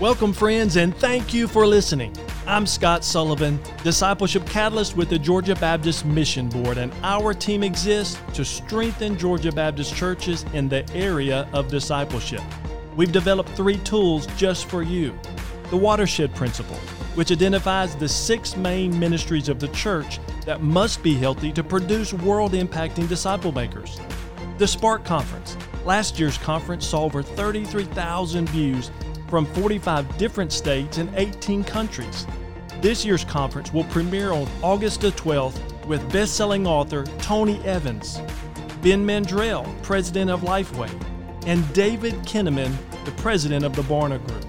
Welcome, friends, and thank you for listening. I'm Scott Sullivan, Discipleship Catalyst with the Georgia Baptist Mission Board, and our team exists to strengthen Georgia Baptist churches in the area of discipleship. We've developed three tools just for you the Watershed Principle, which identifies the six main ministries of the church that must be healthy to produce world impacting disciple makers. The Spark Conference. Last year's conference saw over 33,000 views from 45 different states and 18 countries. This year's conference will premiere on August the 12th with best-selling author Tony Evans, Ben Mandrell, president of Lifeway, and David Kinnaman, the president of the Barna Group.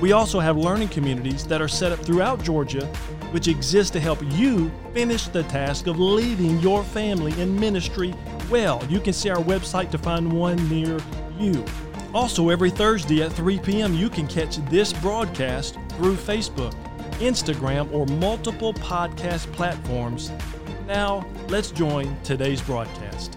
We also have learning communities that are set up throughout Georgia, which exist to help you finish the task of leading your family in ministry well. You can see our website to find one near you. Also, every Thursday at 3 p.m., you can catch this broadcast through Facebook, Instagram, or multiple podcast platforms. Now, let's join today's broadcast.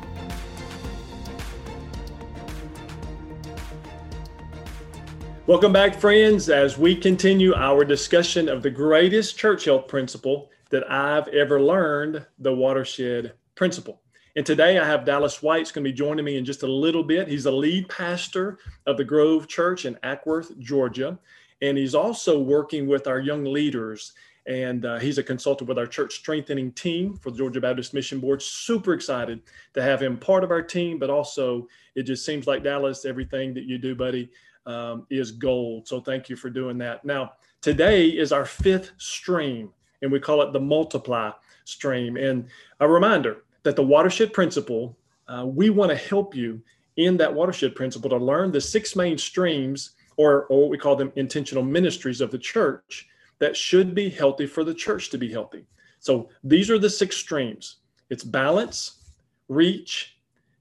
Welcome back, friends, as we continue our discussion of the greatest church health principle that I've ever learned the watershed principle. And today I have Dallas White's going to be joining me in just a little bit. He's a lead pastor of the Grove Church in Acworth, Georgia. And he's also working with our young leaders. And uh, he's a consultant with our church strengthening team for the Georgia Baptist Mission Board. Super excited to have him part of our team, but also it just seems like Dallas, everything that you do, buddy, um, is gold. So thank you for doing that. Now, today is our fifth stream, and we call it the multiply stream. And a reminder that the watershed principle, uh, we want to help you in that watershed principle to learn the six main streams, or, or what we call them intentional ministries of the church, that should be healthy for the church to be healthy. So these are the six streams it's balance, reach,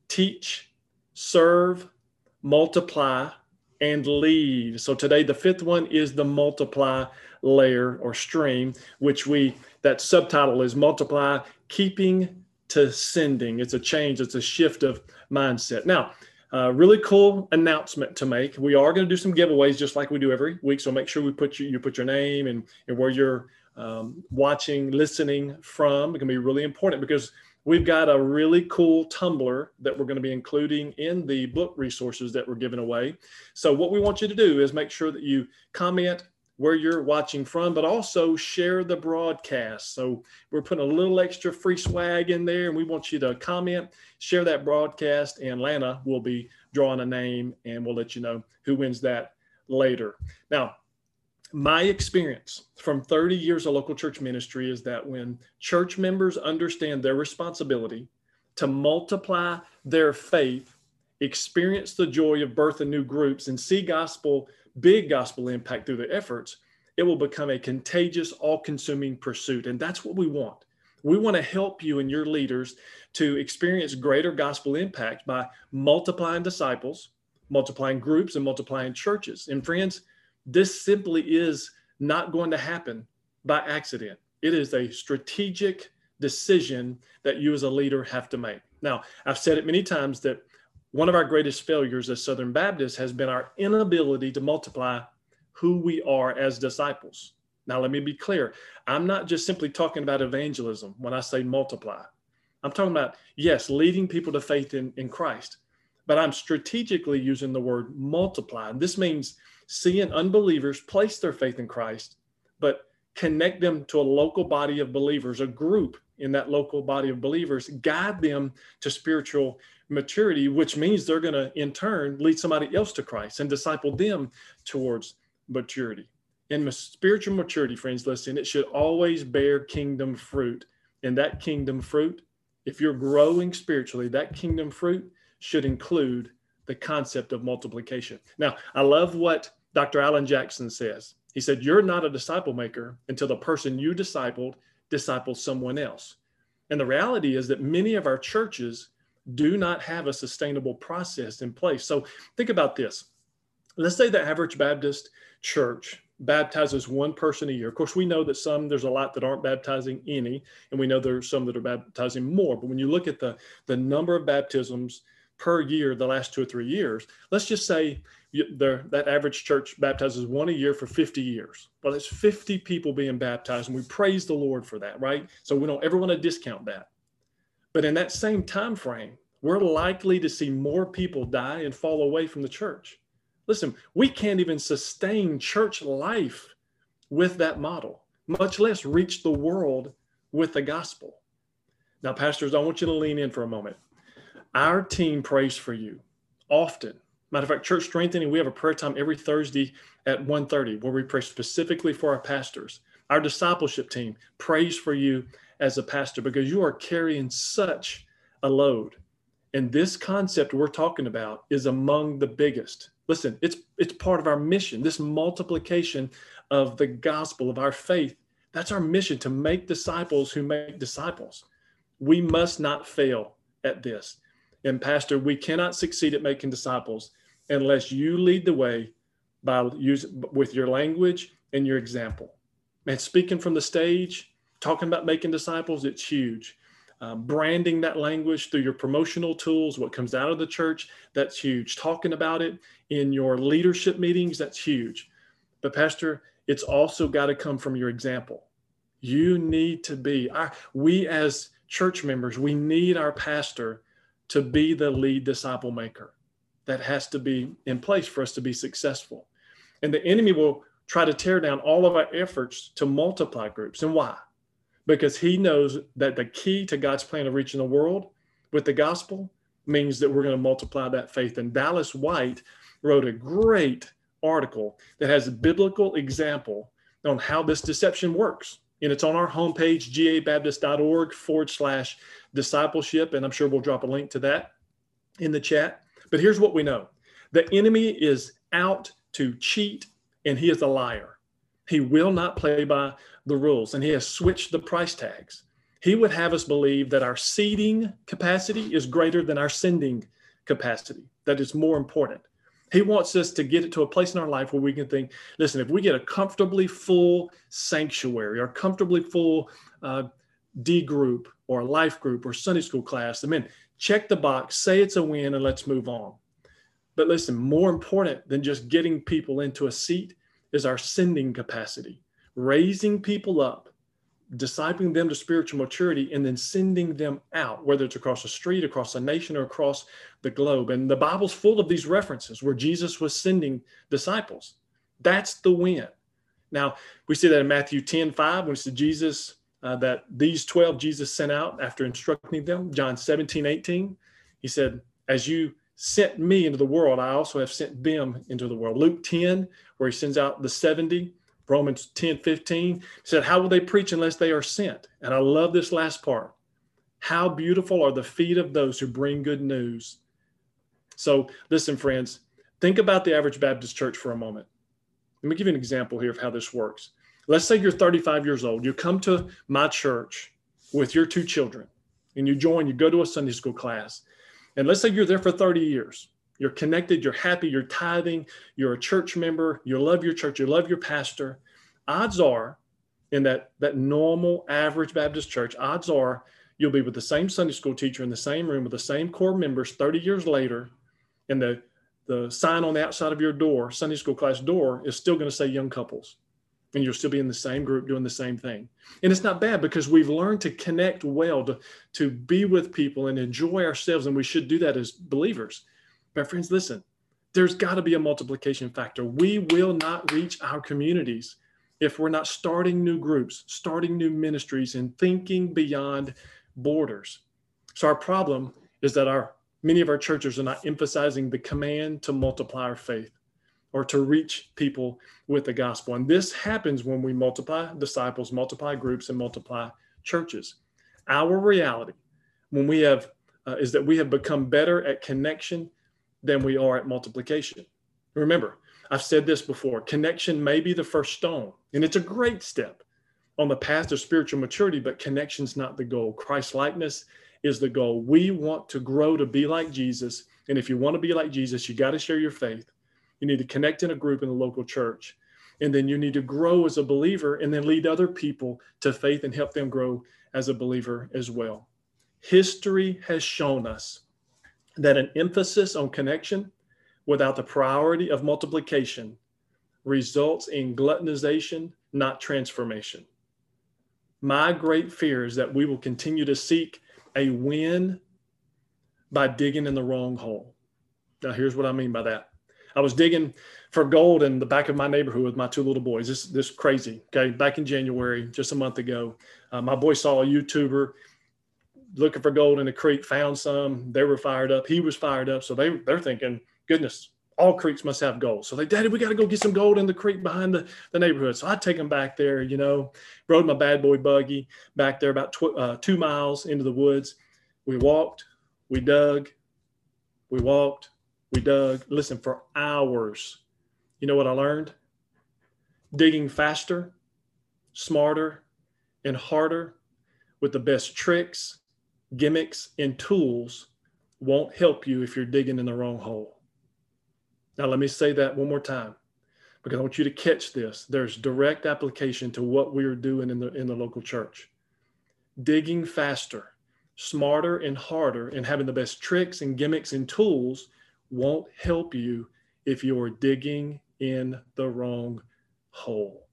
teach, serve, multiply, and lead. So today, the fifth one is the multiply layer or stream, which we, that subtitle is multiply, keeping to sending. It's a change, it's a shift of mindset. Now, uh, really cool announcement to make. We are going to do some giveaways just like we do every week. So make sure we put you, you put your name and, and where you're um, watching, listening from. It can be really important because we've got a really cool tumbler that we're going to be including in the book resources that we're giving away. So what we want you to do is make sure that you comment where you're watching from, but also share the broadcast. So we're putting a little extra free swag in there, and we want you to comment, share that broadcast, and Lana will be drawing a name, and we'll let you know who wins that later. Now, my experience from 30 years of local church ministry is that when church members understand their responsibility to multiply their faith, experience the joy of birth and new groups, and see gospel big gospel impact through their efforts, it will become a contagious, all consuming pursuit. And that's what we want. We want to help you and your leaders to experience greater gospel impact by multiplying disciples, multiplying groups, and multiplying churches. And friends, this simply is not going to happen by accident. It is a strategic decision that you as a leader have to make. Now, I've said it many times that one of our greatest failures as Southern Baptists has been our inability to multiply who we are as disciples. Now, let me be clear. I'm not just simply talking about evangelism when I say multiply. I'm talking about, yes, leading people to faith in, in Christ, but I'm strategically using the word multiply. And this means seeing unbelievers place their faith in Christ, but connect them to a local body of believers, a group in that local body of believers, guide them to spiritual maturity, which means they're going to, in turn, lead somebody else to Christ and disciple them towards maturity. In spiritual maturity, friends, listen, it should always bear kingdom fruit. And that kingdom fruit, if you're growing spiritually, that kingdom fruit should include the concept of multiplication. Now, I love what Dr. Alan Jackson says. He said, You're not a disciple maker until the person you discipled disciples someone else. And the reality is that many of our churches do not have a sustainable process in place. So think about this. Let's say the average Baptist church baptizes one person a year. Of course, we know that some, there's a lot that aren't baptizing any, and we know there's some that are baptizing more. But when you look at the, the number of baptisms per year the last two or three years, let's just say there, that average church baptizes one a year for 50 years. Well, that's 50 people being baptized, and we praise the Lord for that, right? So we don't ever want to discount that. But in that same time frame, we're likely to see more people die and fall away from the church. Listen, we can't even sustain church life with that model, much less reach the world with the gospel. Now, pastors, I want you to lean in for a moment. Our team prays for you often Matter of fact, church strengthening, we have a prayer time every Thursday at 1.30 where we pray specifically for our pastors. Our discipleship team prays for you as a pastor because you are carrying such a load. And this concept we're talking about is among the biggest. Listen, it's it's part of our mission. This multiplication of the gospel of our faith. That's our mission to make disciples who make disciples. We must not fail at this. And, Pastor, we cannot succeed at making disciples unless you lead the way by with your language and your example. And speaking from the stage, talking about making disciples, it's huge. Um, branding that language through your promotional tools, what comes out of the church, that's huge. Talking about it in your leadership meetings, that's huge. But, Pastor, it's also got to come from your example. You need to be, our, we as church members, we need our pastor to be the lead disciple maker. That has to be in place for us to be successful. And the enemy will try to tear down all of our efforts to multiply groups. And why? Because he knows that the key to God's plan of reaching the world with the gospel means that we're going to multiply that faith. And Dallas White wrote a great article that has a biblical example on how this deception works. And it's on our homepage, gabaptist.org forward slash discipleship. And I'm sure we'll drop a link to that in the chat. But here's what we know the enemy is out to cheat, and he is a liar. He will not play by the rules, and he has switched the price tags. He would have us believe that our seating capacity is greater than our sending capacity, that is more important. He wants us to get it to a place in our life where we can think, listen, if we get a comfortably full sanctuary or comfortably full uh, D group or life group or Sunday school class, I mean, check the box, say it's a win, and let's move on. But listen, more important than just getting people into a seat is our sending capacity, raising people up discipling them to spiritual maturity and then sending them out, whether it's across the street, across the nation, or across the globe. And the Bible's full of these references where Jesus was sending disciples. That's the win. Now, we see that in Matthew 10 5, when it's Jesus, uh, that these 12 Jesus sent out after instructing them. John 17 18, he said, As you sent me into the world, I also have sent them into the world. Luke 10, where he sends out the 70, Romans 10 15 said, How will they preach unless they are sent? And I love this last part. How beautiful are the feet of those who bring good news. So, listen, friends, think about the average Baptist church for a moment. Let me give you an example here of how this works. Let's say you're 35 years old. You come to my church with your two children and you join, you go to a Sunday school class. And let's say you're there for 30 years. You're connected, you're happy, you're tithing, you're a church member, you love your church, you love your pastor. Odds are, in that, that normal average Baptist church, odds are you'll be with the same Sunday school teacher in the same room with the same core members 30 years later, and the, the sign on the outside of your door, Sunday school class door, is still going to say young couples. And you'll still be in the same group doing the same thing. And it's not bad because we've learned to connect well, to, to be with people and enjoy ourselves. And we should do that as believers. But friends, listen, there's got to be a multiplication factor. We will not reach our communities if we're not starting new groups, starting new ministries, and thinking beyond borders. So our problem is that our many of our churches are not emphasizing the command to multiply our faith or to reach people with the gospel. And this happens when we multiply disciples, multiply groups, and multiply churches. Our reality, when we have, uh, is that we have become better at connection than we are at multiplication. Remember, I've said this before connection may be the first stone, and it's a great step on the path to spiritual maturity, but connection's not the goal. Christ likeness is the goal. We want to grow to be like Jesus. And if you want to be like Jesus, you got to share your faith. You need to connect in a group in the local church. And then you need to grow as a believer and then lead other people to faith and help them grow as a believer as well. History has shown us that an emphasis on connection without the priority of multiplication results in gluttonization, not transformation. My great fear is that we will continue to seek a win by digging in the wrong hole. Now, here's what I mean by that. I was digging for gold in the back of my neighborhood with my two little boys. This this crazy. Okay, back in January, just a month ago, uh, my boy saw a YouTuber looking for gold in the creek, found some. They were fired up. He was fired up. So they they're thinking, goodness, all creeks must have gold. So they, Daddy, we got to go get some gold in the creek behind the, the neighborhood. So I take them back there, you know, rode my bad boy buggy back there about tw- uh, two miles into the woods. We walked, we dug, we walked, we dug. Listen, for hours. You know what I learned? Digging faster, smarter, and harder with the best tricks, gimmicks, and tools won't help you if you're digging in the wrong hole. Now, let me say that one more time because I want you to catch this. There's direct application to what we are doing in the, in the local church. Digging faster, smarter, and harder, and having the best tricks and gimmicks and tools won't help you if you're digging in the wrong hole.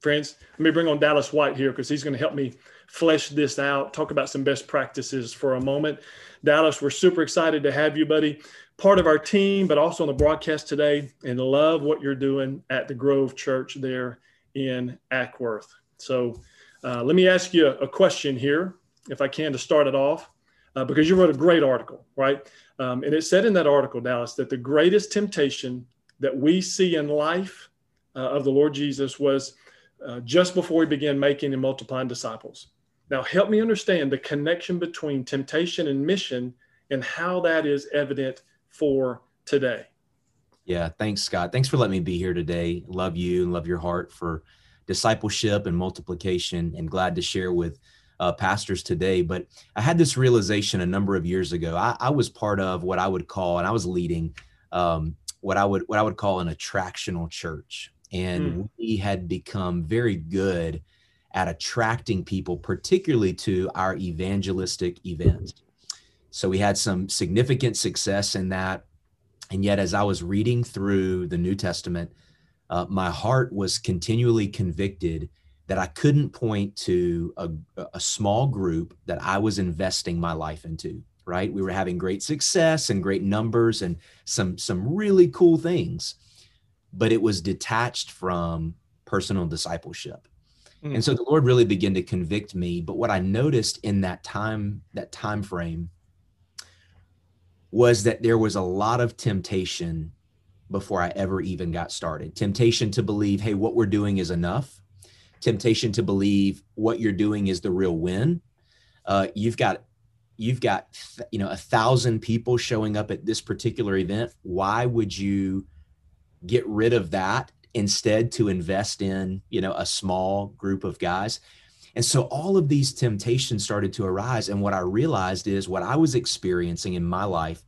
Friends, let me bring on Dallas White here because he's going to help me flesh this out, talk about some best practices for a moment. Dallas, we're super excited to have you, buddy, part of our team, but also on the broadcast today, and love what you're doing at the Grove Church there in Acworth. So uh, let me ask you a question here, if I can, to start it off, uh, because you wrote a great article, right? Um, and it said in that article, Dallas, that the greatest temptation that we see in life uh, of the Lord Jesus was uh, just before he began making and multiplying disciples. Now, help me understand the connection between temptation and mission and how that is evident for today. Yeah, thanks, Scott. Thanks for letting me be here today. Love you and love your heart for discipleship and multiplication, and glad to share with uh, pastors today. But I had this realization a number of years ago. I, I was part of what I would call, and I was leading um, what I would what I would call an attractional church, and mm. we had become very good at attracting people, particularly to our evangelistic events. So we had some significant success in that. And yet, as I was reading through the New Testament, uh, my heart was continually convicted that I couldn't point to a, a small group that I was investing my life into. Right, we were having great success and great numbers and some some really cool things, but it was detached from personal discipleship. Mm. And so the Lord really began to convict me. But what I noticed in that time, that time frame, was that there was a lot of temptation before I ever even got started. Temptation to believe, hey, what we're doing is enough. Temptation to believe what you're doing is the real win. Uh, you've got you've got you know a thousand people showing up at this particular event. Why would you get rid of that instead to invest in you know a small group of guys? And so all of these temptations started to arise. And what I realized is what I was experiencing in my life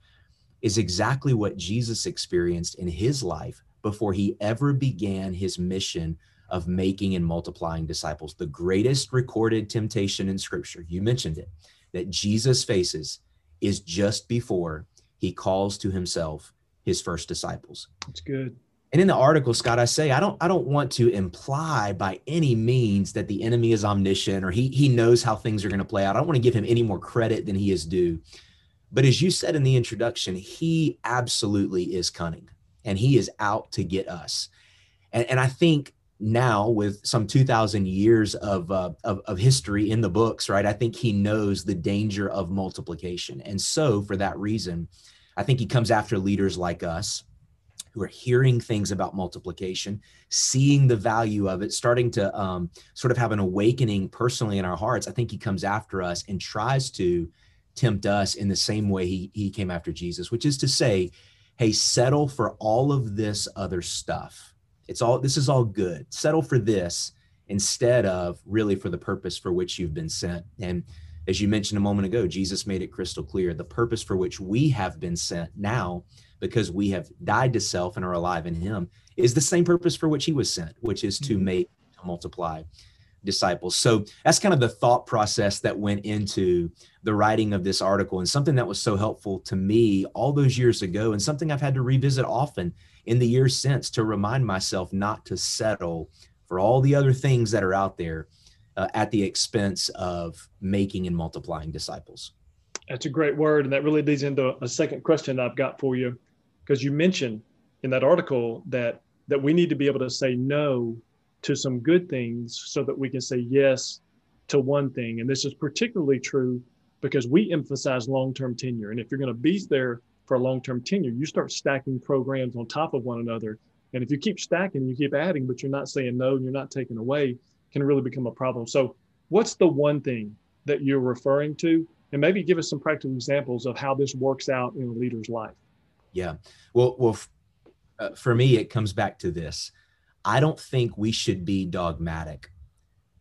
is exactly what Jesus experienced in his life before he ever began his mission of making and multiplying disciples. The greatest recorded temptation in scripture, you mentioned it, that Jesus faces is just before he calls to himself his first disciples. That's good. And in the article, Scott, I say I don't I don't want to imply by any means that the enemy is omniscient or he he knows how things are going to play out. I don't want to give him any more credit than he is due. But as you said in the introduction, he absolutely is cunning and he is out to get us. And, and I think now with some 2000 years of, uh, of, of history in the books, right? I think he knows the danger of multiplication. And so for that reason, I think he comes after leaders like us who are hearing things about multiplication, seeing the value of it, starting to um, sort of have an awakening personally in our hearts. I think he comes after us and tries to tempt us in the same way he, he came after Jesus, which is to say, hey, settle for all of this other stuff. It's all, this is all good. Settle for this instead of really for the purpose for which you've been sent. And as you mentioned a moment ago, Jesus made it crystal clear the purpose for which we have been sent now because we have died to self and are alive in him is the same purpose for which he was sent which is to mm-hmm. make to multiply disciples. So that's kind of the thought process that went into the writing of this article and something that was so helpful to me all those years ago and something I've had to revisit often in the years since to remind myself not to settle for all the other things that are out there uh, at the expense of making and multiplying disciples. That's a great word. And that really leads into a second question I've got for you. Because you mentioned in that article that that we need to be able to say no to some good things so that we can say yes to one thing. And this is particularly true because we emphasize long-term tenure. And if you're going to be there for a long-term tenure, you start stacking programs on top of one another. And if you keep stacking, you keep adding, but you're not saying no, and you're not taking away, can really become a problem. So what's the one thing that you're referring to? And maybe give us some practical examples of how this works out in a leader's life. Yeah. Well, well, uh, for me, it comes back to this. I don't think we should be dogmatic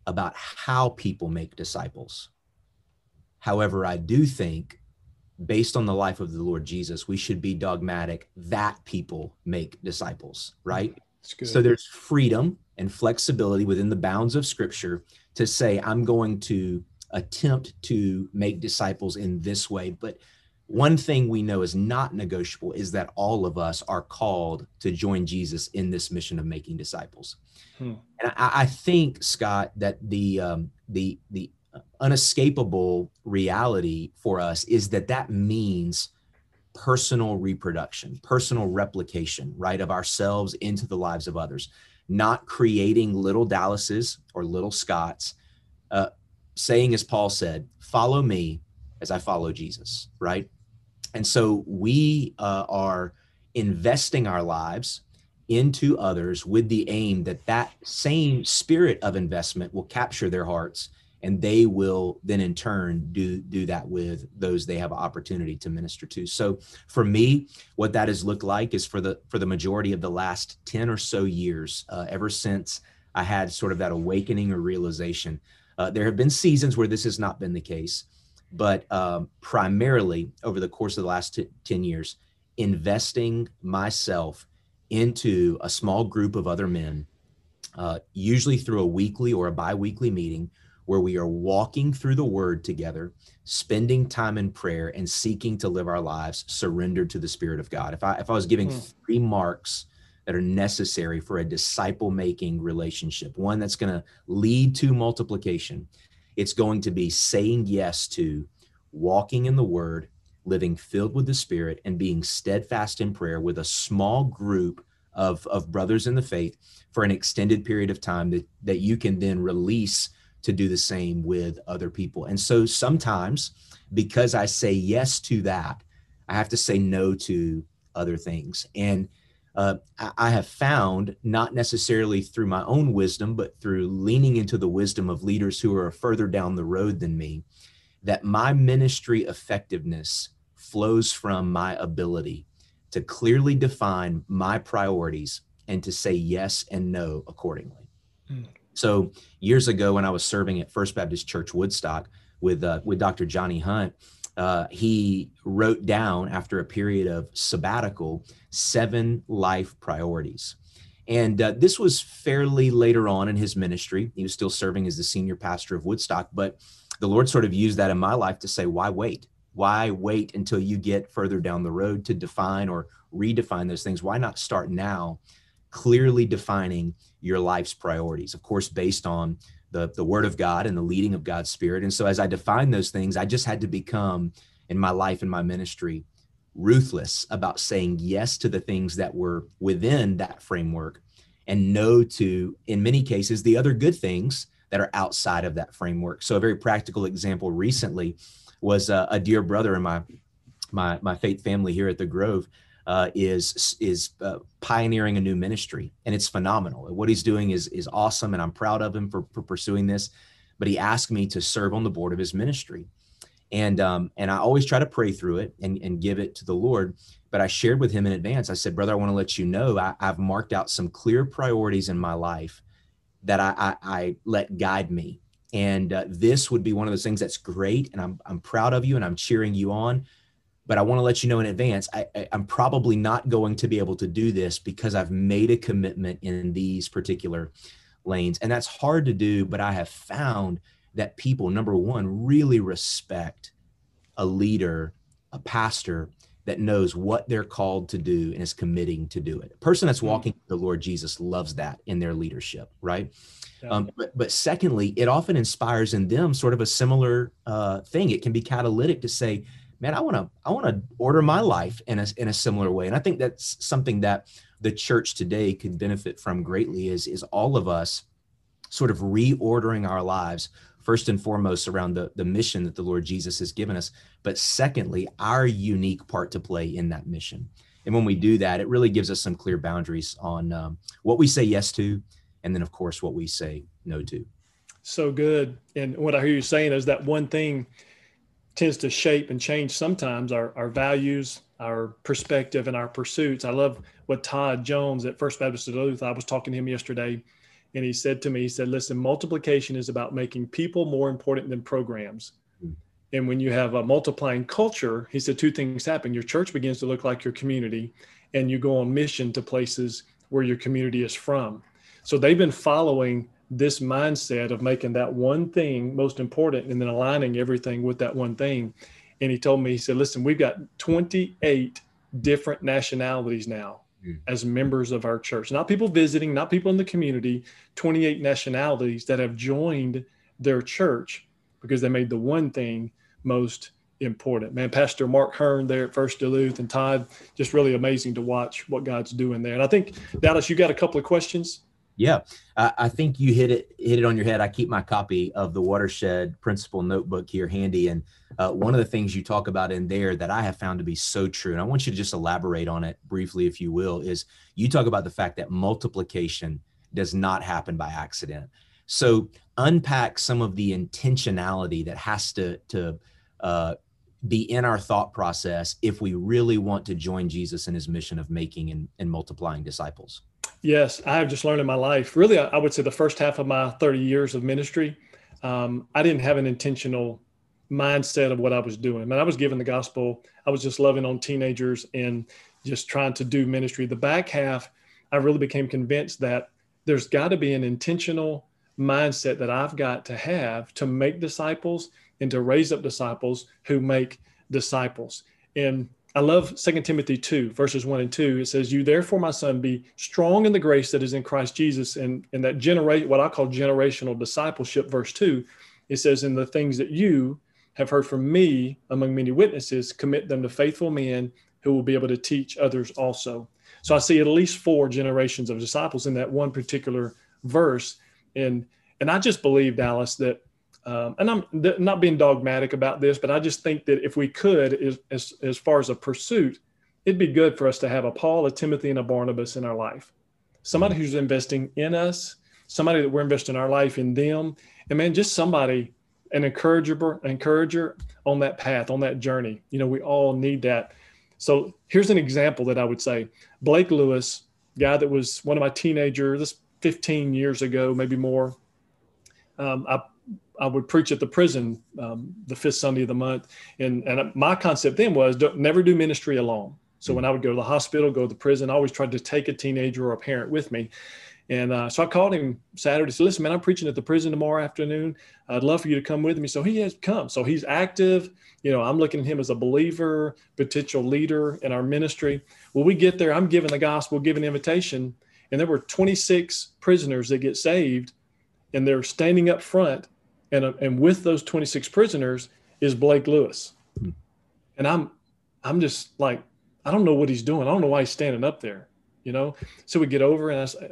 about how people make disciples. However, I do think, based on the life of the Lord Jesus, we should be dogmatic that people make disciples, right? So there's freedom and flexibility within the bounds of Scripture to say, I'm going to attempt to make disciples in this way. But one thing we know is not negotiable is that all of us are called to join Jesus in this mission of making disciples. Hmm. And I, I, think, Scott, that the um, the the unescapable reality for us is that that means personal reproduction, personal replication, right, of ourselves into the lives of others, not creating little Dallases or little Scotts, uh, saying, as Paul said, follow me as I follow Jesus, right? And so we uh, are investing our lives into others with the aim that that same spirit of investment will capture their hearts and they will then in turn do do that with those they have opportunity to minister to. So for me what that has looked like is for the for the majority of the last 10 or so years uh, ever since i had sort of that awakening or realization uh, there have been seasons where this has not been the case but um, primarily over the course of the last t- 10 years, investing myself into a small group of other men, uh, usually through a weekly or a bi weekly meeting where we are walking through the word together, spending time in prayer, and seeking to live our lives surrendered to the Spirit of God. If I, if I was giving mm. three marks that are necessary for a disciple making relationship, one that's going to lead to multiplication, it's going to be saying yes to walking in the word, living filled with the spirit, and being steadfast in prayer with a small group of, of brothers in the faith for an extended period of time that, that you can then release to do the same with other people. And so sometimes, because I say yes to that, I have to say no to other things. And uh, I have found, not necessarily through my own wisdom, but through leaning into the wisdom of leaders who are further down the road than me, that my ministry effectiveness flows from my ability to clearly define my priorities and to say yes and no accordingly. Mm. So years ago, when I was serving at First Baptist Church Woodstock with uh, with Dr. Johnny Hunt, uh, he wrote down after a period of sabbatical seven life priorities. And uh, this was fairly later on in his ministry. He was still serving as the senior pastor of Woodstock, but the Lord sort of used that in my life to say, why wait? Why wait until you get further down the road to define or redefine those things? Why not start now, clearly defining your life's priorities? Of course, based on the, the word of God and the leading of God's spirit. And so as I defined those things, I just had to become in my life and my ministry ruthless about saying yes to the things that were within that framework and no to, in many cases, the other good things that are outside of that framework. So a very practical example recently was uh, a dear brother in my my my faith family here at the Grove uh, is is uh, pioneering a new ministry, and it's phenomenal. What he's doing is is awesome, and I'm proud of him for, for pursuing this. But he asked me to serve on the board of his ministry, and um, and I always try to pray through it and and give it to the Lord. But I shared with him in advance. I said, brother, I want to let you know I, have marked out some clear priorities in my life that I, I, I let guide me. And uh, this would be one of those things that's great, and I'm I'm proud of you, and I'm cheering you on but I want to let you know in advance, I, am probably not going to be able to do this because I've made a commitment in these particular lanes. And that's hard to do, but I have found that people, number one, really respect a leader, a pastor that knows what they're called to do and is committing to do it. A person that's hmm. walking the Lord Jesus loves that in their leadership, right? Yeah. Um, but, but secondly, it often inspires in them sort of a similar uh, thing. It can be catalytic to say, man, I want to I want to order my life in a in a similar way. And I think that's something that the church today could benefit from greatly is is all of us sort of reordering our lives first and foremost around the, the mission that the Lord Jesus has given us, but secondly, our unique part to play in that mission. And when we do that, it really gives us some clear boundaries on um, what we say yes to, and then, of course, what we say no to. So good. And what I hear you saying is that one thing tends to shape and change sometimes our, our values, our perspective, and our pursuits. I love what Todd Jones at First Baptist of Duluth, I was talking to him yesterday and he said to me, he said, listen, multiplication is about making people more important than programs. Mm. And when you have a multiplying culture, he said two things happen. Your church begins to look like your community, and you go on mission to places where your community is from. So they've been following this mindset of making that one thing most important and then aligning everything with that one thing. And he told me, he said, listen, we've got 28 different nationalities now mm. as members of our church, not people visiting, not people in the community, 28 nationalities that have joined their church because they made the one thing most important. Man, Pastor Mark Hearn there at First Duluth and Todd, just really amazing to watch what God's doing there. And I think Dallas, you got a couple of questions. Yeah, I, think you hit it hit it on your head. I keep my copy of the Watershed Principle Notebook here handy, and uh, one of the things you talk about in there that I have found to be so true, and I want you to just elaborate on it briefly, if you will, is you talk about the fact that multiplication does not happen by accident. So unpack some of the intentionality that has to to uh, be in our thought process if we really want to join Jesus in his mission of making and, and multiplying disciples. Yes, I have just learned in my life. Really, I would say the first half of my 30 years of ministry, um, I didn't have an intentional mindset of what I was doing. I was giving the gospel. I was just loving on teenagers and just trying to do ministry. The back half, I really became convinced that there's got to be an intentional mindset that I've got to have to make disciples and to raise up disciples who make disciples. And I love 2 Timothy 2, verses 1 and 2. It says, You therefore, my son, be strong in the grace that is in Christ Jesus. And, and that generate what I call generational discipleship, verse 2, it says, In the things that you have heard from me among many witnesses, commit them to faithful men who will be able to teach others also. So I see at least four generations of disciples in that one particular verse. And and I just believe, Dallas, that um, and I'm not being dogmatic about this, but I just think that if we could, as, as, as far as a pursuit, it'd be good for us to have a Paul, a Timothy, and a Barnabas in our life. Somebody who's investing in us, somebody that we're investing our life in them, and man, just somebody, an encourager, encourager on that path, on that journey. You know, we all need that. So here's an example that I would say: Blake Lewis, guy that was one of my teenagers, this 15 years ago, maybe more. Um, I I would preach at the prison um, the fifth Sunday of the month, and and my concept then was don't, never do ministry alone. So when I would go to the hospital, go to the prison, I always tried to take a teenager or a parent with me. And uh, so I called him Saturday. Said, "Listen, man, I'm preaching at the prison tomorrow afternoon. I'd love for you to come with me." So he has come. So he's active. You know, I'm looking at him as a believer, potential leader in our ministry. Well, we get there. I'm giving the gospel, giving invitation, and there were 26 prisoners that get saved, and they're standing up front and and with those 26 prisoners is Blake Lewis. Hmm. And I'm I'm just like I don't know what he's doing. I don't know why he's standing up there, you know. So we get over and I,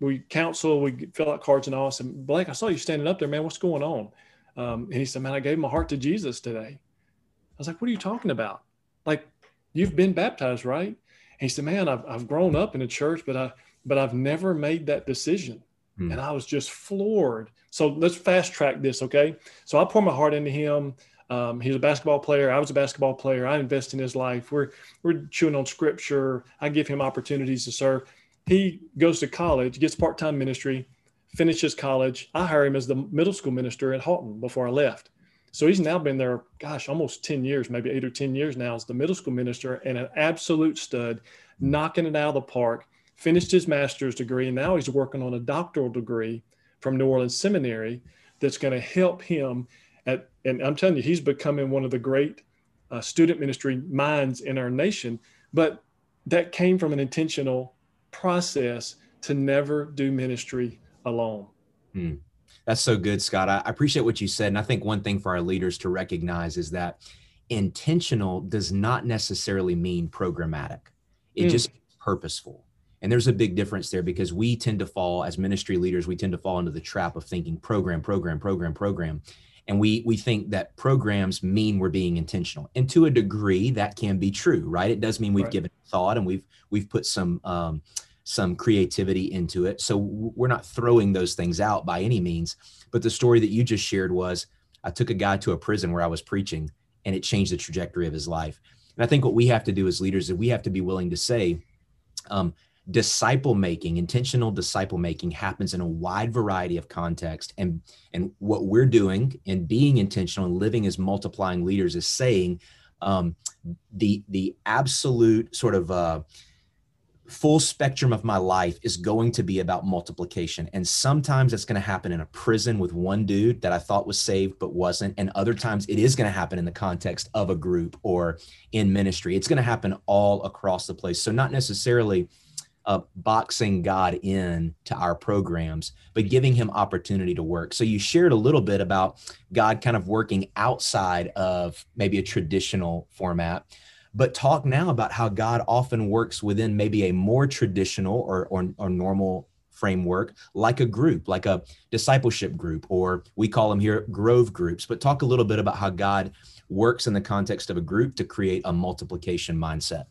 we counsel, we fill out cards and all. I said, Blake, I saw you standing up there, man. What's going on? Um, and he said, Man, I gave my heart to Jesus today. I was like, What are you talking about? Like, you've been baptized, right? And he said, Man, I've I've grown up in a church, but I but I've never made that decision. Hmm. And I was just floored. So let's fast track this, okay? So I pour my heart into him. Um, he's a basketball player. I was a basketball player. I invest in his life. We're we're chewing on scripture. I give him opportunities to serve. He goes to college, gets part time ministry, finishes college. I hire him as the middle school minister at Halton before I left. So he's now been there, gosh, almost 10 years, maybe eight or 10 years now as the middle school minister and an absolute stud, knocking it out of the park finished his master's degree, and now he's working on a doctoral degree from New Orleans Seminary that's going to help him. At, and I'm telling you, he's becoming one of the great uh, student ministry minds in our nation. But that came from an intentional process to never do ministry alone. Hmm. That's so good, Scott. I appreciate what you said. And I think one thing for our leaders to recognize is that intentional does not necessarily mean programmatic, it mm. just purposeful. And there's a big difference there because we tend to fall as ministry leaders, we tend to fall into the trap of thinking program, program, program, program. And we we think that programs mean we're being intentional. And to a degree, that can be true, right? It does mean we've right. given thought and we've we've put some um, some creativity into it. So we're not throwing those things out by any means. But the story that you just shared was I took a guy to a prison where I was preaching and it changed the trajectory of his life. And I think what we have to do as leaders is we have to be willing to say, um, disciple making, intentional disciple making happens in a wide variety of context. And, and what we're doing in being intentional and living as multiplying leaders is saying um, the, the absolute sort of uh, full spectrum of my life is going to be about multiplication. And sometimes it's going to happen in a prison with one dude that I thought was saved but wasn't. And other times it is going to happen in the context of a group or in ministry. It's going to happen all across the place. So, not necessarily uh, boxing God in to our programs, but giving him opportunity to work. So, you shared a little bit about God kind of working outside of maybe a traditional format but talk now about how God often works within maybe a more traditional or, or, or normal framework, like a group, like a discipleship group, or we call them here grove groups. But talk a little bit about how God works in the context of a group to create a multiplication mindset.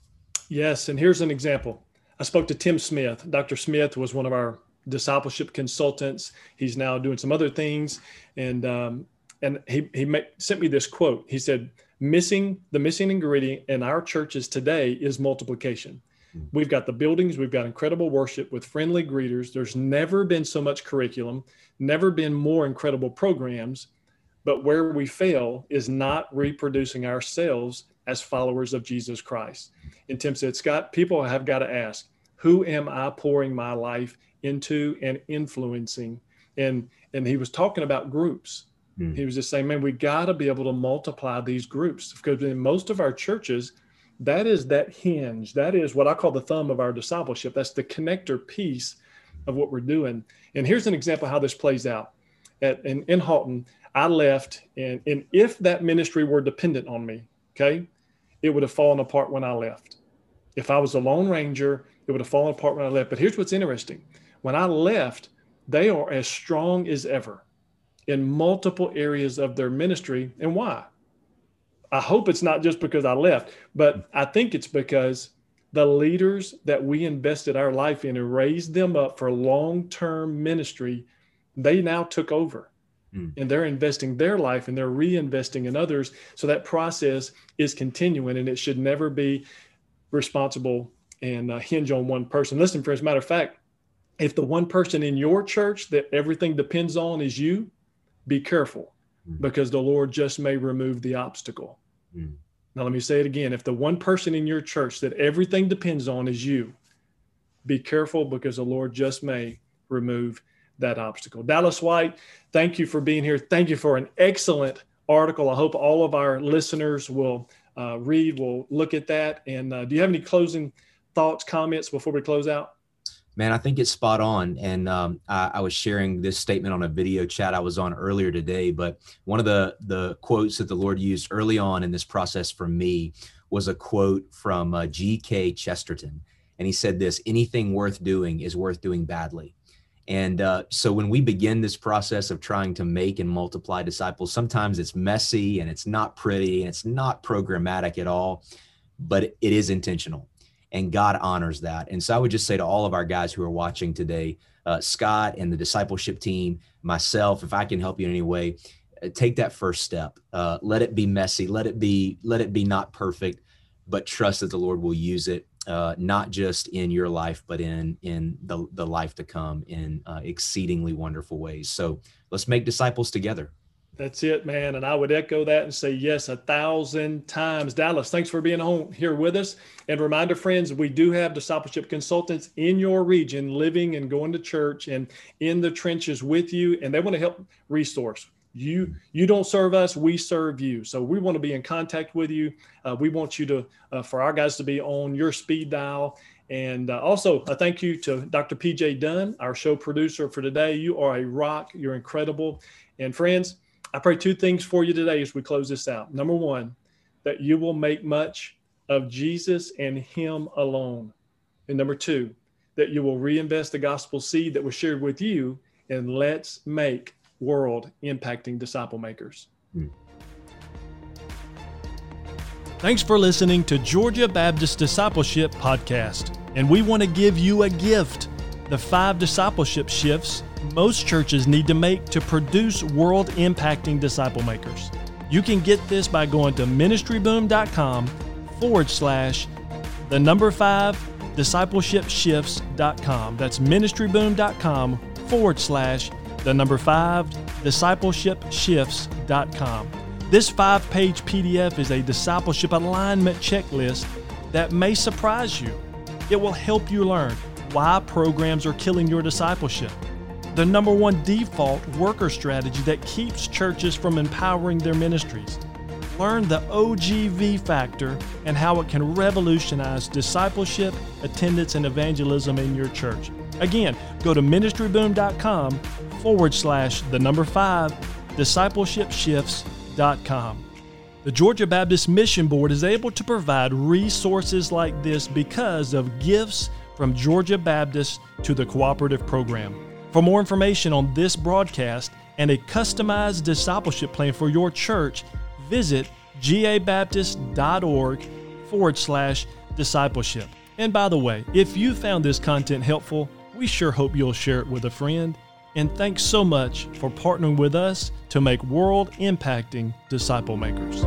Yes. And here's an example. I spoke to Tim Smith. Dr. Smith was one of our discipleship consultants. He's now doing some other things. And, um, and he, he sent me this quote. He said, missing the missing ingredient in our churches today is multiplication. We've got the buildings, we've got incredible worship with friendly greeters. There's never been so much curriculum, never been more incredible programs. But where we fail is not reproducing ourselves as followers of Jesus Christ. And Tim said, Scott, people have got to ask, who am I pouring my life into and influencing? And and he was talking about groups. Mm. He was just saying, man, we got to be able to multiply these groups because in most of our churches, that is that hinge. That is what I call the thumb of our discipleship. That's the connector piece of what we're doing. And here's an example how this plays out. At in, in Halton, I left, and, and if that ministry were dependent on me, okay, it would have fallen apart when I left. If I was a lone ranger, it would have fallen apart when I left. But here's what's interesting: when I left, they are as strong as ever in multiple areas of their ministry. And why? I hope it's not just because I left, but I think it's because the leaders that we invested our life in and raised them up for long term ministry, they now took over mm. and they're investing their life and they're reinvesting in others. So that process is continuing and it should never be responsible and uh, hinge on one person. Listen, for as a matter of fact, if the one person in your church that everything depends on is you, be careful mm. because the Lord just may remove the obstacle. Mm. Now, let me say it again. If the one person in your church that everything depends on is you, be careful because the Lord just may remove that obstacle. Dallas White, thank you for being here. Thank you for an excellent article. I hope all of our listeners will uh, read, will look at that. And uh, do you have any closing thoughts, comments before we close out? Man, I think it's spot on. And um, I, I, was sharing this statement on a video chat I was on earlier today. But one of the the quotes that the Lord used early on in this process for me was a quote from uh, G.K. Chesterton, and he said this: "Anything worth doing is worth doing badly." And uh, so when we begin this process of trying to make and multiply disciples, sometimes it's messy and it's not pretty and it's not programmatic at all, but it is intentional and God honors that. And so I would just say to all of our guys who are watching today, uh, Scott and the discipleship team, myself, if I can help you in any way, uh, take that first step. Uh, let it be messy. Let it be. Let it be not perfect, but trust that the Lord will use it, uh, not just in your life, but in in the the life to come in uh, exceedingly wonderful ways. So let's make disciples together. That's it, man. And I would echo that and say yes a thousand times. Dallas, thanks for being on here with us. And reminder, friends, we do have discipleship consultants in your region living and going to church and in the trenches with you, and they want to help resource. You you don't serve us, we serve you. So we want to be in contact with you. Uh, we want you to uh, for our guys to be on your speed dial. And uh, also, a thank you to Dr. PJ Dunn, our show producer for today. You are a rock. You're incredible. And friends, I pray two things for you today as we close this out. Number one, that you will make much of Jesus and Him alone. And number two, that you will reinvest the gospel seed that was shared with you and let's make world impacting disciple makers. Hmm. Thanks for listening to Georgia Baptist Discipleship Podcast. And we want to give you a gift the five discipleship shifts most churches need to make to produce world impacting disciple makers. You can get this by going to ministryboom.com forward slash the number five discipleship shifts.com. That's ministryboom.com forward slash the number five discipleshipshifts.com. This five page PDF is a discipleship alignment checklist that may surprise you. It will help you learn why programs are killing your discipleship the number one default worker strategy that keeps churches from empowering their ministries. Learn the OGV factor and how it can revolutionize discipleship, attendance, and evangelism in your church. Again, go to ministryboom.com forward slash the number five discipleshipshifts.com. The Georgia Baptist Mission Board is able to provide resources like this because of gifts from Georgia Baptist to the cooperative program. For more information on this broadcast and a customized discipleship plan for your church, visit gabaptist.org forward slash discipleship. And by the way, if you found this content helpful, we sure hope you'll share it with a friend. And thanks so much for partnering with us to make world impacting disciple makers.